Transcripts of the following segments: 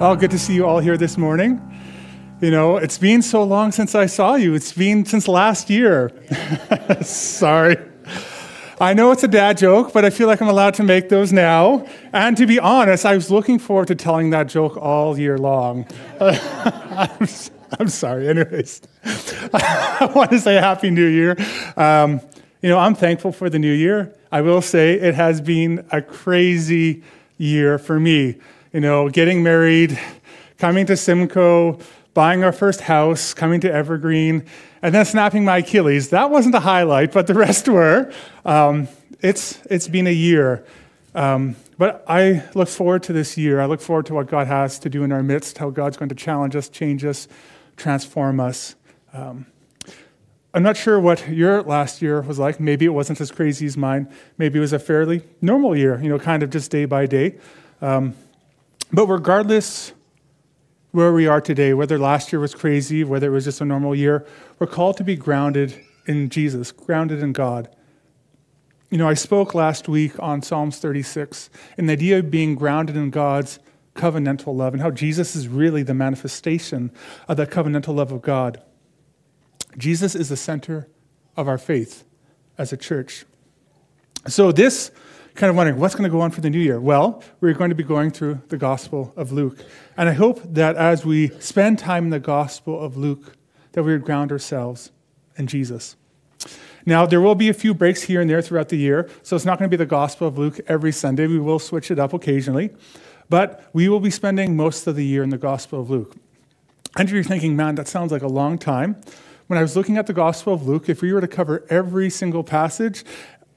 Oh, good to see you all here this morning. You know, it's been so long since I saw you. It's been since last year. Sorry. I know it's a dad joke, but I feel like I'm allowed to make those now. And to be honest, I was looking forward to telling that joke all year long. I'm, sorry. Anyways, I want to say Happy New Year. Um, you know, I'm thankful for the new year. I will say it has been a crazy year for me you know, getting married, coming to Simcoe, buying our first house, coming to Evergreen, and then snapping my Achilles. That wasn't the highlight, but the rest were. Um, it's, it's been a year. Um, but I look forward to this year. I look forward to what God has to do in our midst, how God's going to challenge us, change us, transform us. Um, I'm not sure what your last year was like. Maybe it wasn't as crazy as mine. Maybe it was a fairly normal year, you know, kind of just day by day. Um, but regardless where we are today, whether last year was crazy, whether it was just a normal year, we're called to be grounded in Jesus, grounded in God. You know, I spoke last week on Psalms 36 and the idea of being grounded in God's covenantal love and how Jesus is really the manifestation of that covenantal love of God. Jesus is the center of our faith as a church. So, this kind of wondering what's going to go on for the new year. Well, we're going to be going through the Gospel of Luke. And I hope that as we spend time in the Gospel of Luke, that we would ground ourselves in Jesus. Now, there will be a few breaks here and there throughout the year, so it's not going to be the Gospel of Luke every Sunday. We will switch it up occasionally, but we will be spending most of the year in the Gospel of Luke. And you're thinking, man, that sounds like a long time, when I was looking at the Gospel of Luke, if we were to cover every single passage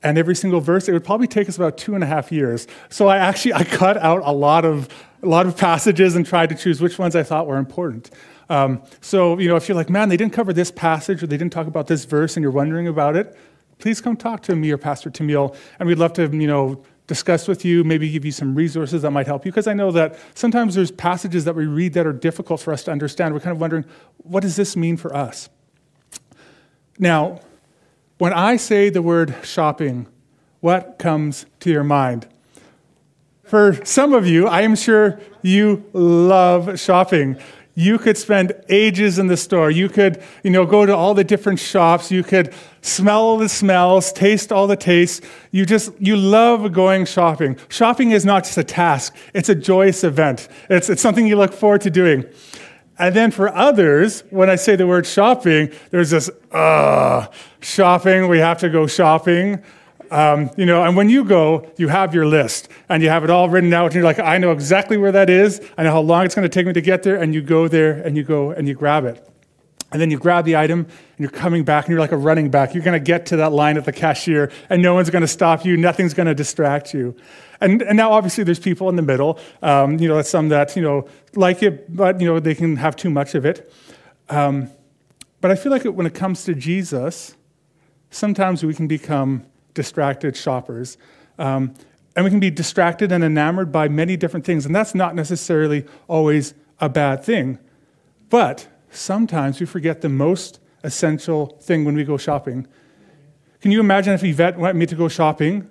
and every single verse, it would probably take us about two and a half years. So I actually I cut out a lot of a lot of passages and tried to choose which ones I thought were important. Um, so you know, if you're like, man, they didn't cover this passage or they didn't talk about this verse, and you're wondering about it, please come talk to me or Pastor Tamil, and we'd love to you know discuss with you, maybe give you some resources that might help you. Because I know that sometimes there's passages that we read that are difficult for us to understand. We're kind of wondering, what does this mean for us? Now, when I say the word shopping, what comes to your mind? For some of you, I am sure you love shopping. You could spend ages in the store. You could, you know, go to all the different shops. You could smell all the smells, taste all the tastes. You just, you love going shopping. Shopping is not just a task, it's a joyous event. It's, it's something you look forward to doing. And then for others, when I say the word shopping, there's this, uh, shopping, we have to go shopping. Um, you know, and when you go, you have your list and you have it all written out, and you're like, I know exactly where that is. I know how long it's going to take me to get there. And you go there and you go and you grab it. And then you grab the item and you're coming back and you're like a running back. You're going to get to that line at the cashier and no one's going to stop you. Nothing's going to distract you. And, and now obviously there's people in the middle. Um, you know, some that, you know, like it, but, you know, they can have too much of it. Um, but I feel like when it comes to Jesus, sometimes we can become distracted shoppers. Um, and we can be distracted and enamored by many different things. And that's not necessarily always a bad thing. But sometimes we forget the most essential thing when we go shopping. Can you imagine if Yvette wanted me to go shopping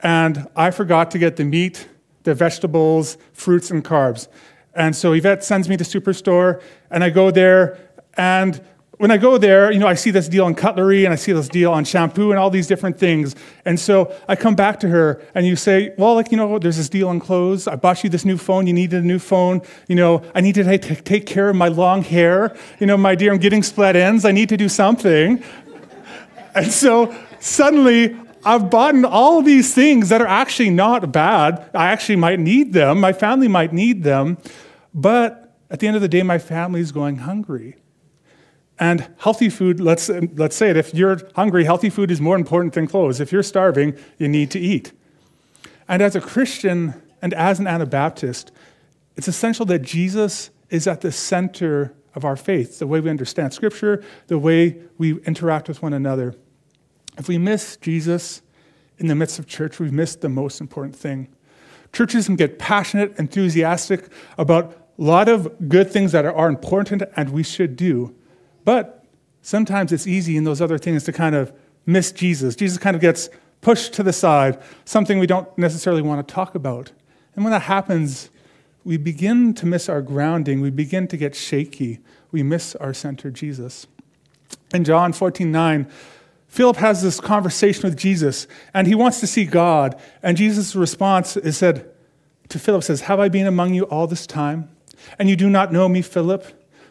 and I forgot to get the meat, the vegetables, fruits, and carbs? And so Yvette sends me to Superstore, and I go there, and when I go there, you know, I see this deal on cutlery and I see this deal on shampoo and all these different things. And so I come back to her and you say, well, like, you know, there's this deal on clothes. I bought you this new phone. You needed a new phone. You know, I need to take care of my long hair. You know, my dear, I'm getting split ends. I need to do something. and so suddenly I've bought all these things that are actually not bad. I actually might need them. My family might need them. But at the end of the day, my family is going hungry. And healthy food, let's, let's say it, if you're hungry, healthy food is more important than clothes. If you're starving, you need to eat. And as a Christian and as an Anabaptist, it's essential that Jesus is at the center of our faith, the way we understand Scripture, the way we interact with one another. If we miss Jesus in the midst of church, we've missed the most important thing. Churches can get passionate, enthusiastic about a lot of good things that are important and we should do. But sometimes it's easy in those other things to kind of miss Jesus. Jesus kind of gets pushed to the side, something we don't necessarily want to talk about. And when that happens, we begin to miss our grounding. We begin to get shaky. We miss our center, Jesus. In John 14 9, Philip has this conversation with Jesus, and he wants to see God. And Jesus' response is said to Philip says, Have I been among you all this time? And you do not know me, Philip?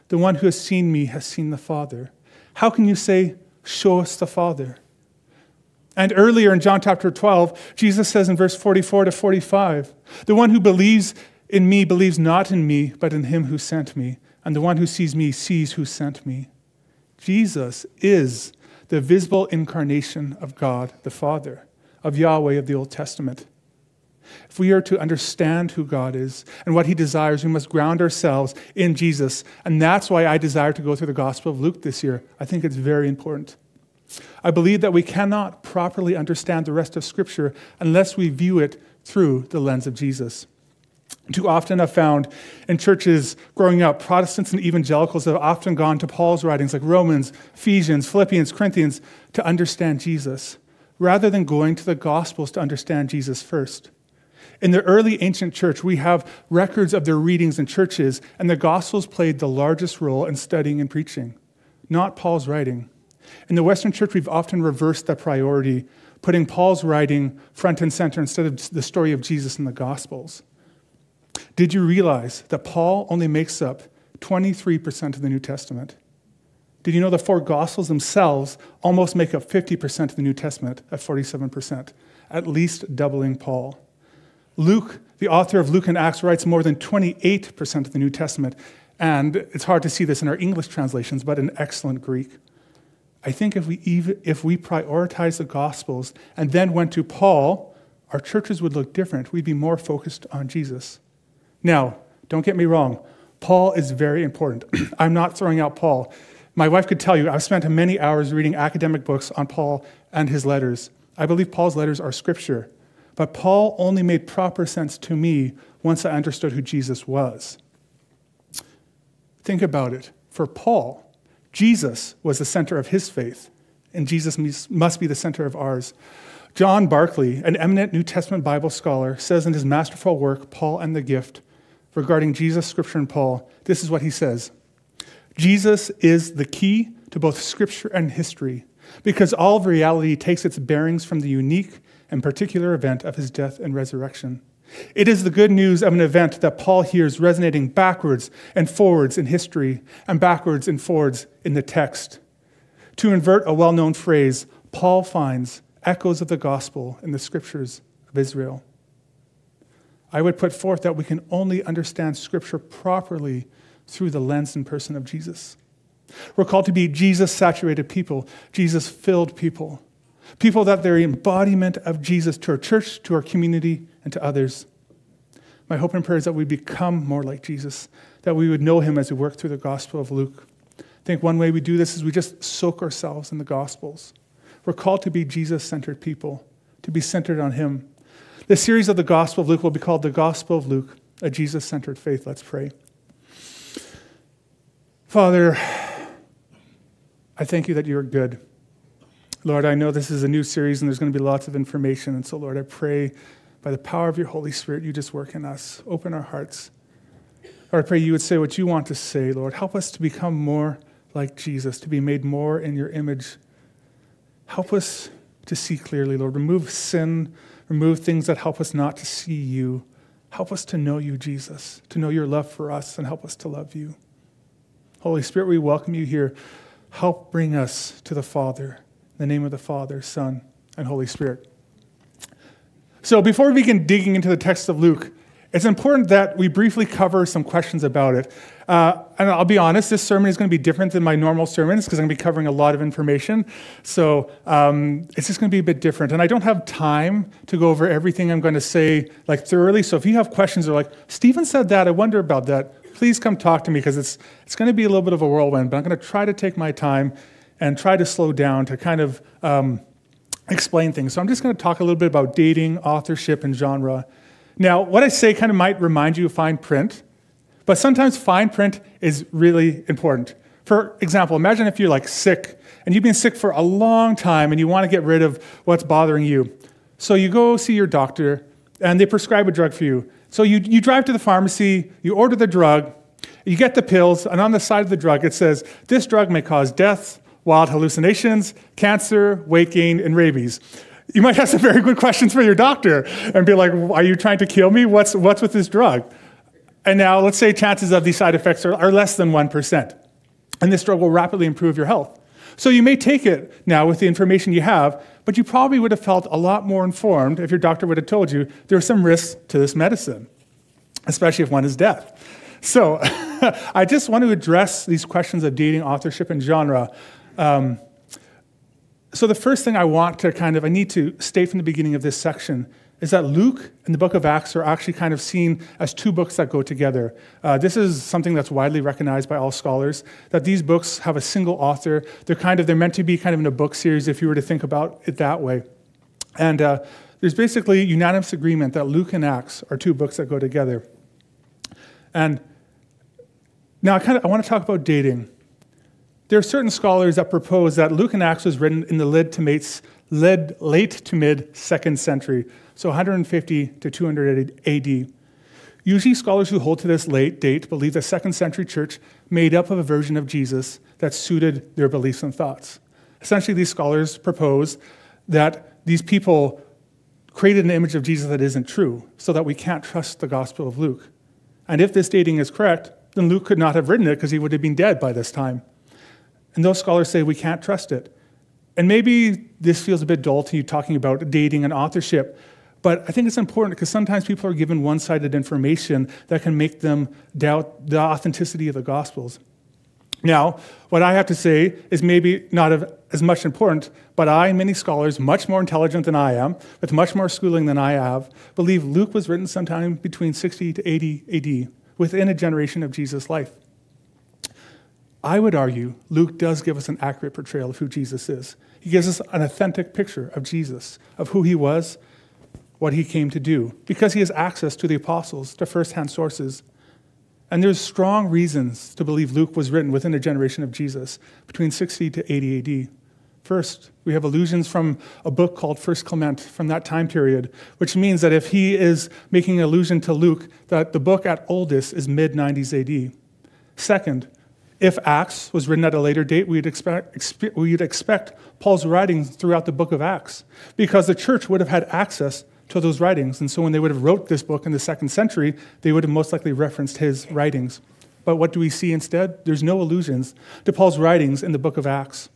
The one who has seen me has seen the Father. How can you say, Show us the Father? And earlier in John chapter 12, Jesus says in verse 44 to 45, The one who believes in me believes not in me, but in him who sent me. And the one who sees me sees who sent me. Jesus is the visible incarnation of God the Father, of Yahweh of the Old Testament. If we are to understand who God is and what He desires, we must ground ourselves in Jesus. And that's why I desire to go through the Gospel of Luke this year. I think it's very important. I believe that we cannot properly understand the rest of Scripture unless we view it through the lens of Jesus. Too often, I've found in churches growing up, Protestants and evangelicals have often gone to Paul's writings like Romans, Ephesians, Philippians, Corinthians to understand Jesus, rather than going to the Gospels to understand Jesus first. In the early ancient church, we have records of their readings in churches, and the Gospels played the largest role in studying and preaching, not Paul's writing. In the Western church, we've often reversed that priority, putting Paul's writing front and center instead of the story of Jesus in the Gospels. Did you realize that Paul only makes up 23% of the New Testament? Did you know the four Gospels themselves almost make up 50% of the New Testament at 47%, at least doubling Paul? Luke, the author of Luke and Acts, writes more than 28% of the New Testament, and it's hard to see this in our English translations, but in excellent Greek. I think if we, even, if we prioritize the Gospels and then went to Paul, our churches would look different. We'd be more focused on Jesus. Now, don't get me wrong, Paul is very important. I'm not throwing out Paul. My wife could tell you, I've spent many hours reading academic books on Paul and his letters. I believe Paul's letters are scripture. But Paul only made proper sense to me once I understood who Jesus was. Think about it. For Paul, Jesus was the center of his faith, and Jesus must be the center of ours. John Barclay, an eminent New Testament Bible scholar, says in his masterful work, Paul and the Gift, regarding Jesus, Scripture, and Paul, this is what he says Jesus is the key to both Scripture and history because all of reality takes its bearings from the unique and particular event of his death and resurrection. It is the good news of an event that Paul hears resonating backwards and forwards in history and backwards and forwards in the text. To invert a well known phrase, Paul finds echoes of the gospel in the scriptures of Israel. I would put forth that we can only understand Scripture properly through the lens and person of Jesus. We're called to be Jesus saturated people, Jesus filled people, people that they're embodiment of Jesus to our church, to our community, and to others. My hope and prayer is that we become more like Jesus, that we would know him as we work through the Gospel of Luke. I think one way we do this is we just soak ourselves in the Gospels. We're called to be Jesus centered people, to be centered on him. The series of the Gospel of Luke will be called The Gospel of Luke, a Jesus centered faith. Let's pray. Father, I thank you that you are good. Lord, I know this is a new series and there's going to be lots of information. And so, Lord, I pray by the power of your Holy Spirit, you just work in us. Open our hearts. Lord, I pray you would say what you want to say, Lord. Help us to become more like Jesus, to be made more in your image. Help us to see clearly, Lord. Remove sin Remove things that help us not to see you. Help us to know you, Jesus, to know your love for us, and help us to love you. Holy Spirit, we welcome you here. Help bring us to the Father. In the name of the Father, Son, and Holy Spirit. So, before we begin digging into the text of Luke, it's important that we briefly cover some questions about it. Uh, and I'll be honest, this sermon is going to be different than my normal sermons because I'm going to be covering a lot of information. So um, it's just going to be a bit different. And I don't have time to go over everything I'm going to say like thoroughly. So if you have questions or like, Stephen said that, I wonder about that, please come talk to me because it's, it's going to be a little bit of a whirlwind. But I'm going to try to take my time and try to slow down to kind of um, explain things. So I'm just going to talk a little bit about dating, authorship, and genre. Now, what I say kind of might remind you of fine print, but sometimes fine print is really important. For example, imagine if you're like sick and you've been sick for a long time and you want to get rid of what's bothering you. So you go see your doctor and they prescribe a drug for you. So you, you drive to the pharmacy, you order the drug, you get the pills, and on the side of the drug it says, This drug may cause death, wild hallucinations, cancer, weight gain, and rabies. You might have some very good questions for your doctor and be like, Are you trying to kill me? What's, what's with this drug? And now, let's say chances of these side effects are, are less than 1%. And this drug will rapidly improve your health. So you may take it now with the information you have, but you probably would have felt a lot more informed if your doctor would have told you there are some risks to this medicine, especially if one is death. So I just want to address these questions of dating, authorship, and genre. Um, so the first thing I want to kind of, I need to state from the beginning of this section is that Luke and the book of Acts are actually kind of seen as two books that go together. Uh, this is something that's widely recognized by all scholars, that these books have a single author. They're kind of, they're meant to be kind of in a book series if you were to think about it that way. And uh, there's basically unanimous agreement that Luke and Acts are two books that go together. And now I kind of I want to talk about dating. There are certain scholars that propose that Luke and Acts was written in the late to, mates, late, to mid second century, so 150 to 200 AD. Usually, scholars who hold to this late date believe the second century church made up of a version of Jesus that suited their beliefs and thoughts. Essentially, these scholars propose that these people created an image of Jesus that isn't true, so that we can't trust the Gospel of Luke. And if this dating is correct, then Luke could not have written it because he would have been dead by this time. And those scholars say we can't trust it. And maybe this feels a bit dull to you talking about dating and authorship, but I think it's important because sometimes people are given one sided information that can make them doubt the authenticity of the Gospels. Now, what I have to say is maybe not of, as much important, but I and many scholars, much more intelligent than I am, with much more schooling than I have, believe Luke was written sometime between 60 to 80 AD, within a generation of Jesus' life. I would argue Luke does give us an accurate portrayal of who Jesus is. He gives us an authentic picture of Jesus, of who he was, what he came to do, because he has access to the apostles, to firsthand sources. And there's strong reasons to believe Luke was written within a generation of Jesus, between 60 to 80 AD. First, we have allusions from a book called First Clement from that time period, which means that if he is making an allusion to Luke, that the book at oldest is mid 90s AD. Second, if Acts was written at a later date, we'd expect, we'd expect Paul's writings throughout the book of Acts, because the church would have had access to those writings. And so when they would have wrote this book in the second century, they would have most likely referenced his writings. But what do we see instead? There's no allusions to Paul's writings in the book of Acts.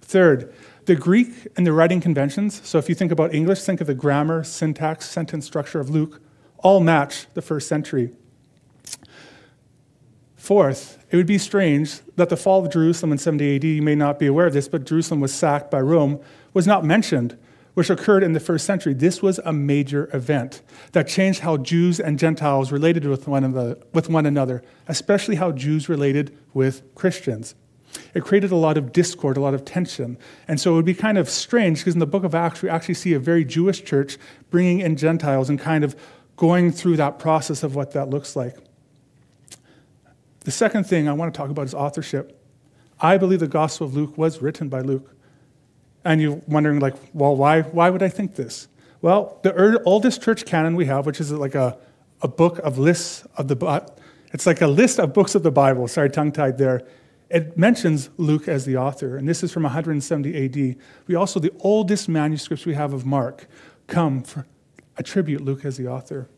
Third, the Greek and the writing conventions, so if you think about English, think of the grammar, syntax, sentence structure of Luke, all match the first century. Fourth, it would be strange that the fall of Jerusalem in 70 AD, you may not be aware of this, but Jerusalem was sacked by Rome, was not mentioned, which occurred in the first century. This was a major event that changed how Jews and Gentiles related with one another, with one another especially how Jews related with Christians. It created a lot of discord, a lot of tension. And so it would be kind of strange because in the book of Acts, we actually see a very Jewish church bringing in Gentiles and kind of going through that process of what that looks like. The second thing I want to talk about is authorship. I believe the Gospel of Luke was written by Luke. And you're wondering, like, well, why, why would I think this? Well, the oldest church canon we have, which is like a, a book of lists of the, it's like a list of books of the Bible. Sorry, tongue tied there it mentions Luke as the author, and this is from 170 AD. We also, the oldest manuscripts we have of Mark come for, attribute Luke as the author.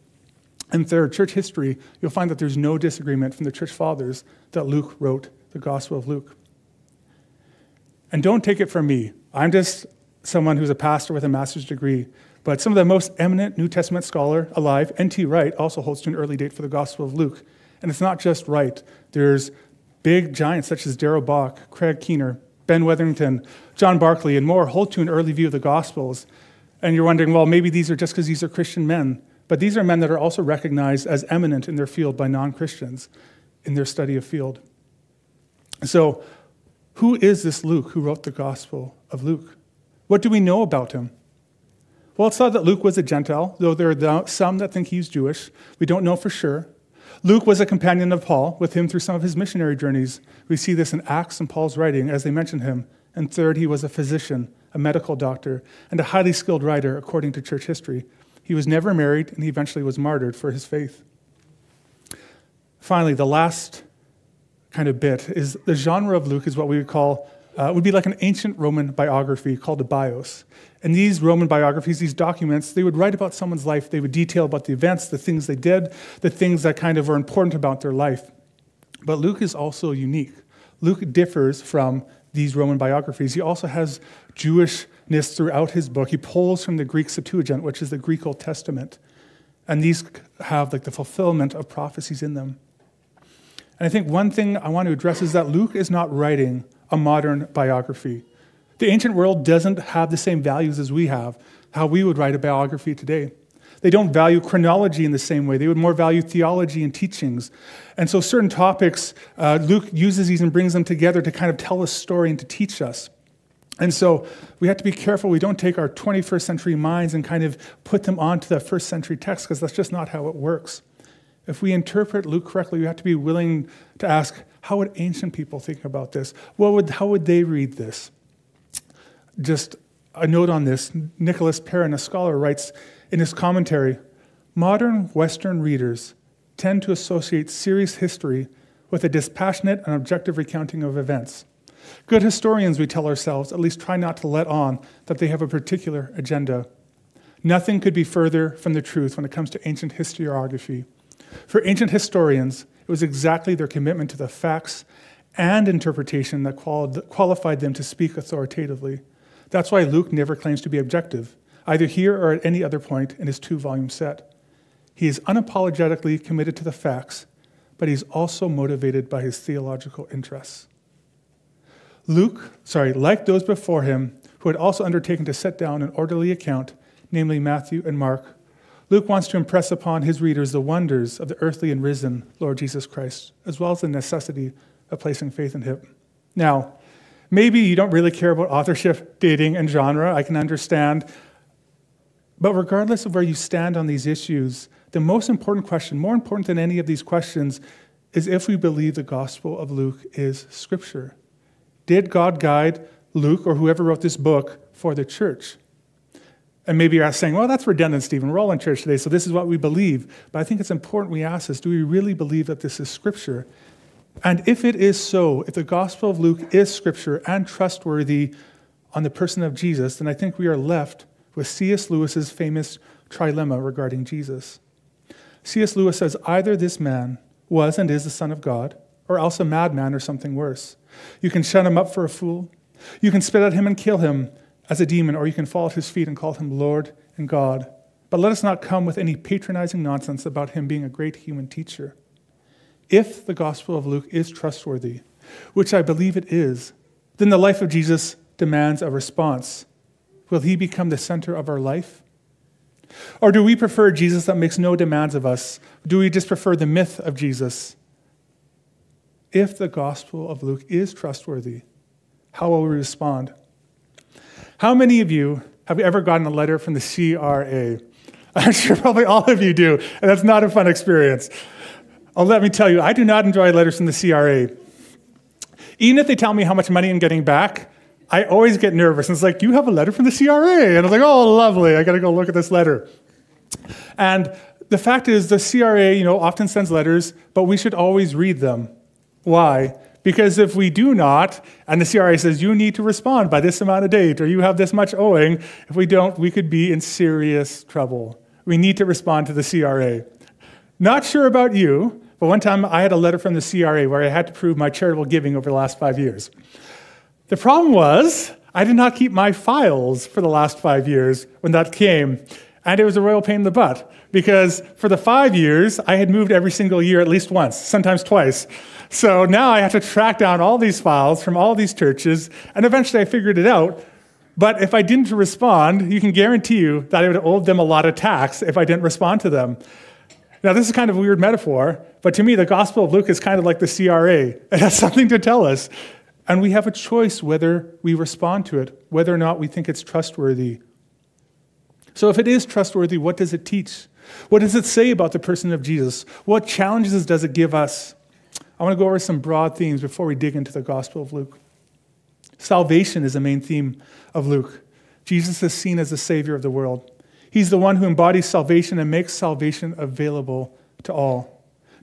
And third, church history, you'll find that there's no disagreement from the church fathers that Luke wrote the Gospel of Luke. And don't take it from me. I'm just someone who's a pastor with a master's degree. But some of the most eminent New Testament scholar alive, N.T. Wright, also holds to an early date for the Gospel of Luke. And it's not just Wright. There's Big giants such as Darrell Bock, Craig Keener, Ben Witherington, John Barclay, and more hold to an early view of the Gospels. And you're wondering, well, maybe these are just because these are Christian men. But these are men that are also recognized as eminent in their field by non Christians in their study of field. So, who is this Luke who wrote the Gospel of Luke? What do we know about him? Well, it's thought that Luke was a Gentile, though there are some that think he's Jewish. We don't know for sure. Luke was a companion of Paul, with him through some of his missionary journeys. We see this in Acts and Paul's writing as they mention him. And third, he was a physician, a medical doctor, and a highly skilled writer according to church history. He was never married, and he eventually was martyred for his faith. Finally, the last kind of bit is the genre of Luke is what we would call, uh, would be like an ancient Roman biography called a bios. And these Roman biographies, these documents, they would write about someone's life. They would detail about the events, the things they did, the things that kind of were important about their life. But Luke is also unique. Luke differs from these Roman biographies. He also has Jewishness throughout his book. He pulls from the Greek Septuagint, which is the Greek Old Testament. And these have like the fulfillment of prophecies in them. And I think one thing I want to address is that Luke is not writing a modern biography. The ancient world doesn't have the same values as we have, how we would write a biography today. They don't value chronology in the same way. They would more value theology and teachings. And so, certain topics, uh, Luke uses these and brings them together to kind of tell a story and to teach us. And so, we have to be careful we don't take our 21st century minds and kind of put them onto the first century text, because that's just not how it works. If we interpret Luke correctly, we have to be willing to ask how would ancient people think about this? What would, how would they read this? Just a note on this Nicholas Perrin, a scholar, writes in his commentary modern Western readers tend to associate serious history with a dispassionate and objective recounting of events. Good historians, we tell ourselves, at least try not to let on that they have a particular agenda. Nothing could be further from the truth when it comes to ancient historiography. For ancient historians, it was exactly their commitment to the facts and interpretation that qualified them to speak authoritatively. That's why Luke never claims to be objective, either here or at any other point in his two volume set. He is unapologetically committed to the facts, but he's also motivated by his theological interests. Luke, sorry, like those before him, who had also undertaken to set down an orderly account, namely Matthew and Mark, Luke wants to impress upon his readers the wonders of the earthly and risen Lord Jesus Christ, as well as the necessity of placing faith in him. Now, maybe you don't really care about authorship, dating, and genre. I can understand. But regardless of where you stand on these issues, the most important question, more important than any of these questions, is if we believe the Gospel of Luke is Scripture. Did God guide Luke or whoever wrote this book for the church? And maybe you're saying, well, that's redundant, Stephen. We're all in church today, so this is what we believe. But I think it's important we ask this do we really believe that this is Scripture? And if it is so, if the Gospel of Luke is Scripture and trustworthy on the person of Jesus, then I think we are left with C.S. Lewis's famous trilemma regarding Jesus. C.S. Lewis says either this man was and is the Son of God, or else a madman or something worse. You can shut him up for a fool. You can spit at him and kill him as a demon, or you can fall at his feet and call him Lord and God. But let us not come with any patronizing nonsense about him being a great human teacher. If the Gospel of Luke is trustworthy, which I believe it is, then the life of Jesus demands a response. Will he become the center of our life? Or do we prefer Jesus that makes no demands of us? Do we just prefer the myth of Jesus? If the Gospel of Luke is trustworthy, how will we respond? How many of you have ever gotten a letter from the CRA? I'm sure probably all of you do, and that's not a fun experience. Oh, let me tell you, I do not enjoy letters from the CRA. Even if they tell me how much money I'm getting back, I always get nervous. And it's like, you have a letter from the CRA. And I'm like, oh, lovely. I got to go look at this letter. And the fact is, the CRA, you know, often sends letters, but we should always read them. Why? Because if we do not, and the CRA says you need to respond by this amount of date, or you have this much owing, if we don't, we could be in serious trouble. We need to respond to the CRA. Not sure about you, but one time I had a letter from the CRA where I had to prove my charitable giving over the last five years. The problem was, I did not keep my files for the last five years when that came. And it was a royal pain in the butt because for the five years, I had moved every single year at least once, sometimes twice. So now I have to track down all these files from all these churches, and eventually I figured it out. But if I didn't respond, you can guarantee you that I would owe them a lot of tax if I didn't respond to them. Now, this is kind of a weird metaphor, but to me, the Gospel of Luke is kind of like the CRA. It has something to tell us. And we have a choice whether we respond to it, whether or not we think it's trustworthy. So, if it is trustworthy, what does it teach? What does it say about the person of Jesus? What challenges does it give us? I want to go over some broad themes before we dig into the Gospel of Luke. Salvation is the main theme of Luke. Jesus is seen as the Savior of the world. He's the one who embodies salvation and makes salvation available to all.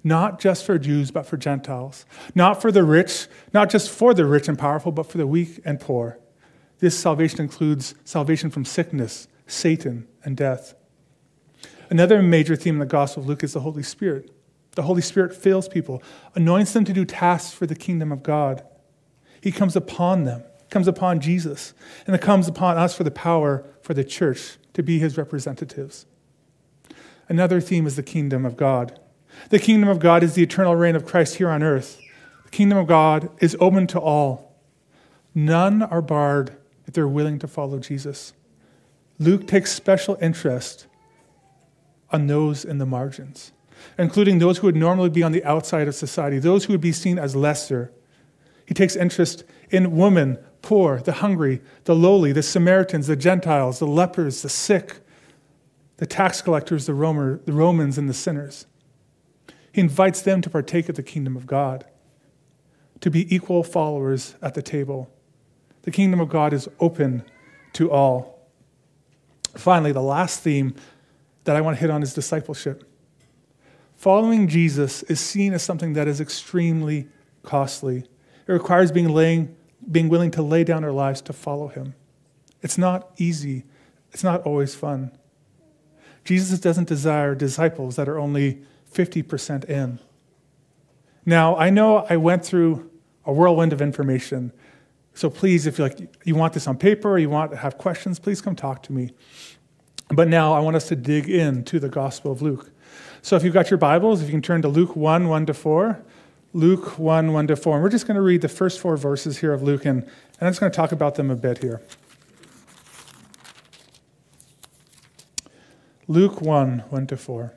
Not just for Jews, but for Gentiles. Not for the rich, not just for the rich and powerful, but for the weak and poor. This salvation includes salvation from sickness, Satan, and death. Another major theme in the Gospel of Luke is the Holy Spirit. The Holy Spirit fills people, anoints them to do tasks for the kingdom of God. He comes upon them, comes upon Jesus, and it comes upon us for the power for the church to be his representatives. Another theme is the kingdom of God. The kingdom of God is the eternal reign of Christ here on earth. The kingdom of God is open to all. None are barred if they're willing to follow Jesus. Luke takes special interest on those in the margins, including those who would normally be on the outside of society, those who would be seen as lesser. He takes interest in women, poor, the hungry, the lowly, the Samaritans, the Gentiles, the lepers, the sick, the tax collectors, the, Romer, the Romans, and the sinners. He invites them to partake of the kingdom of God, to be equal followers at the table. The kingdom of God is open to all. Finally, the last theme that I want to hit on is discipleship. Following Jesus is seen as something that is extremely costly. It requires being, laying, being willing to lay down our lives to follow him. It's not easy, it's not always fun. Jesus doesn't desire disciples that are only 50% in. Now, I know I went through a whirlwind of information. So please, if you like you want this on paper or you want to have questions, please come talk to me. But now I want us to dig into the Gospel of Luke. So if you've got your Bibles, if you can turn to Luke 1 1 to 4. Luke 1 1 to 4. And we're just going to read the first four verses here of Luke, and, and I'm just going to talk about them a bit here. Luke 1 1 to 4.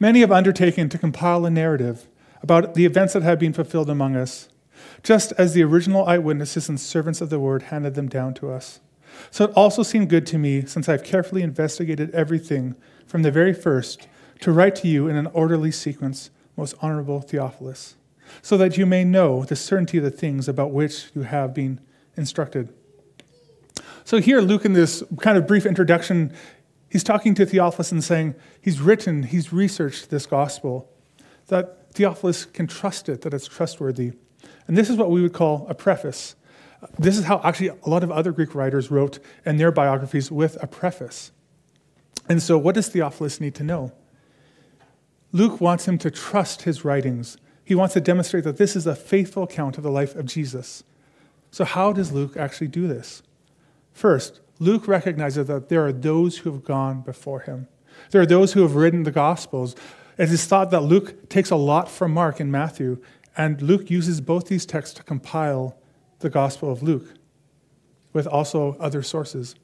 Many have undertaken to compile a narrative about the events that have been fulfilled among us, just as the original eyewitnesses and servants of the word handed them down to us. So it also seemed good to me, since I've carefully investigated everything from the very first, to write to you in an orderly sequence, most honorable Theophilus, so that you may know the certainty of the things about which you have been instructed. So here, Luke, in this kind of brief introduction, he's talking to Theophilus and saying he's written, he's researched this gospel, that Theophilus can trust it, that it's trustworthy. And this is what we would call a preface. This is how actually a lot of other Greek writers wrote in their biographies with a preface. And so, what does Theophilus need to know? Luke wants him to trust his writings. He wants to demonstrate that this is a faithful account of the life of Jesus. So, how does Luke actually do this? First, Luke recognizes that there are those who have gone before him. There are those who have written the Gospels. It is thought that Luke takes a lot from Mark and Matthew, and Luke uses both these texts to compile the Gospel of Luke, with also other sources.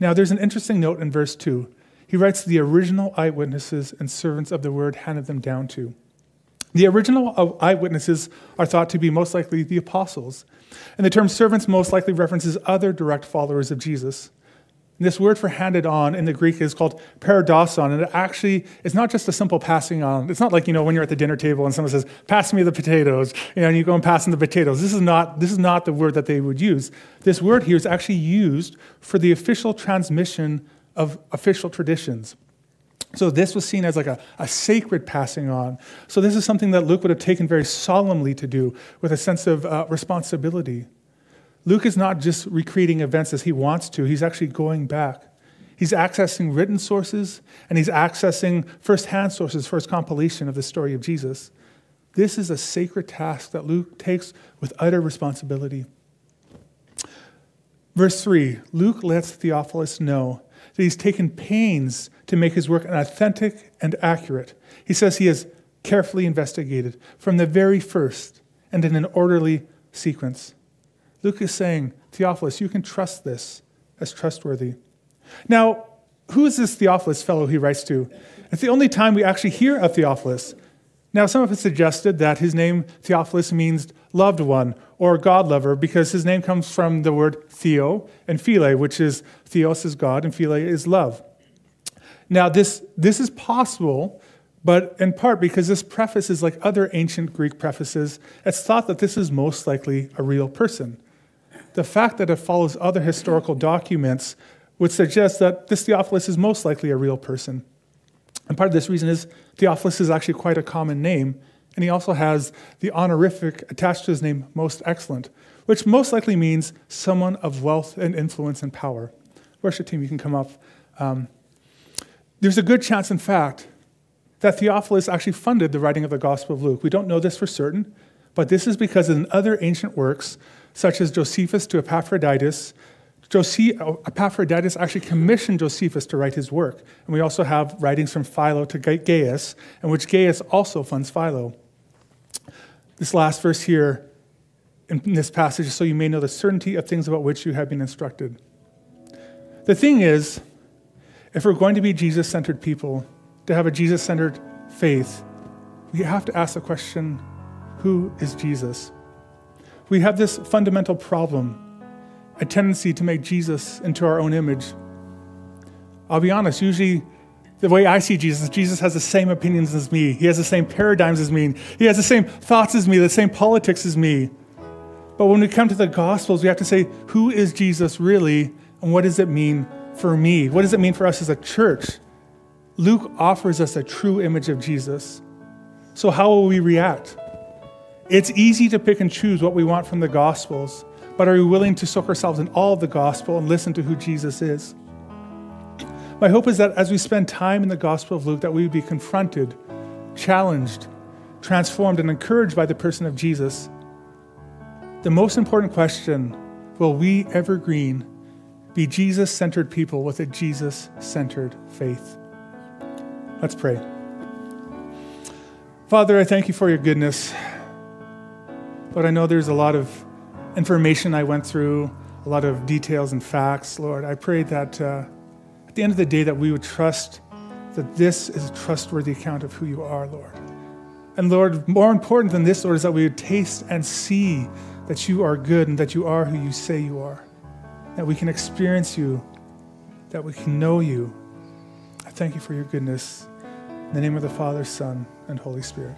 Now, there's an interesting note in verse 2. He writes, The original eyewitnesses and servants of the word handed them down to. The original eyewitnesses are thought to be most likely the apostles, and the term servants most likely references other direct followers of Jesus. This word for handed on in the Greek is called paredosan, and it actually is not just a simple passing on. It's not like, you know, when you're at the dinner table and someone says, pass me the potatoes, you know, and you go and pass them the potatoes. This is, not, this is not the word that they would use. This word here is actually used for the official transmission of official traditions. So this was seen as like a, a sacred passing on. So this is something that Luke would have taken very solemnly to do with a sense of uh, responsibility. Luke is not just recreating events as he wants to, he's actually going back. He's accessing written sources and he's accessing firsthand sources his compilation of the story of Jesus. This is a sacred task that Luke takes with utter responsibility. Verse 3 Luke lets Theophilus know that he's taken pains to make his work authentic and accurate. He says he has carefully investigated from the very first and in an orderly sequence. Luke is saying, Theophilus, you can trust this as trustworthy. Now, who is this Theophilus fellow he writes to? It's the only time we actually hear of Theophilus. Now, some have suggested that his name, Theophilus, means loved one or God lover because his name comes from the word theo and phile, which is theos is God and phile is love. Now, this, this is possible, but in part because this preface is like other ancient Greek prefaces, it's thought that this is most likely a real person the fact that it follows other historical documents would suggest that this Theophilus is most likely a real person. And part of this reason is Theophilus is actually quite a common name, and he also has the honorific attached to his name, most excellent, which most likely means someone of wealth and influence and power. Worship team, you can come up. Um, there's a good chance, in fact, that Theophilus actually funded the writing of the Gospel of Luke. We don't know this for certain, but this is because in other ancient works, such as Josephus to Epaphroditus, Epaphroditus actually commissioned Josephus to write his work. And we also have writings from Philo to Gaius, in which Gaius also funds Philo. This last verse here in this passage so you may know the certainty of things about which you have been instructed. The thing is, if we're going to be Jesus centered people, to have a Jesus centered faith, we have to ask the question who is Jesus? We have this fundamental problem, a tendency to make Jesus into our own image. I'll be honest, usually the way I see Jesus, Jesus has the same opinions as me. He has the same paradigms as me. He has the same thoughts as me, the same politics as me. But when we come to the Gospels, we have to say, who is Jesus really, and what does it mean for me? What does it mean for us as a church? Luke offers us a true image of Jesus. So, how will we react? It's easy to pick and choose what we want from the Gospels, but are we willing to soak ourselves in all of the Gospel and listen to who Jesus is? My hope is that as we spend time in the Gospel of Luke, that we would be confronted, challenged, transformed, and encouraged by the person of Jesus. The most important question will we, evergreen, be Jesus centered people with a Jesus centered faith? Let's pray. Father, I thank you for your goodness. But I know there's a lot of information I went through, a lot of details and facts. Lord, I pray that uh, at the end of the day that we would trust that this is a trustworthy account of who you are, Lord. And Lord, more important than this, Lord, is that we would taste and see that you are good and that you are who you say you are. That we can experience you, that we can know you. I thank you for your goodness. In the name of the Father, Son, and Holy Spirit.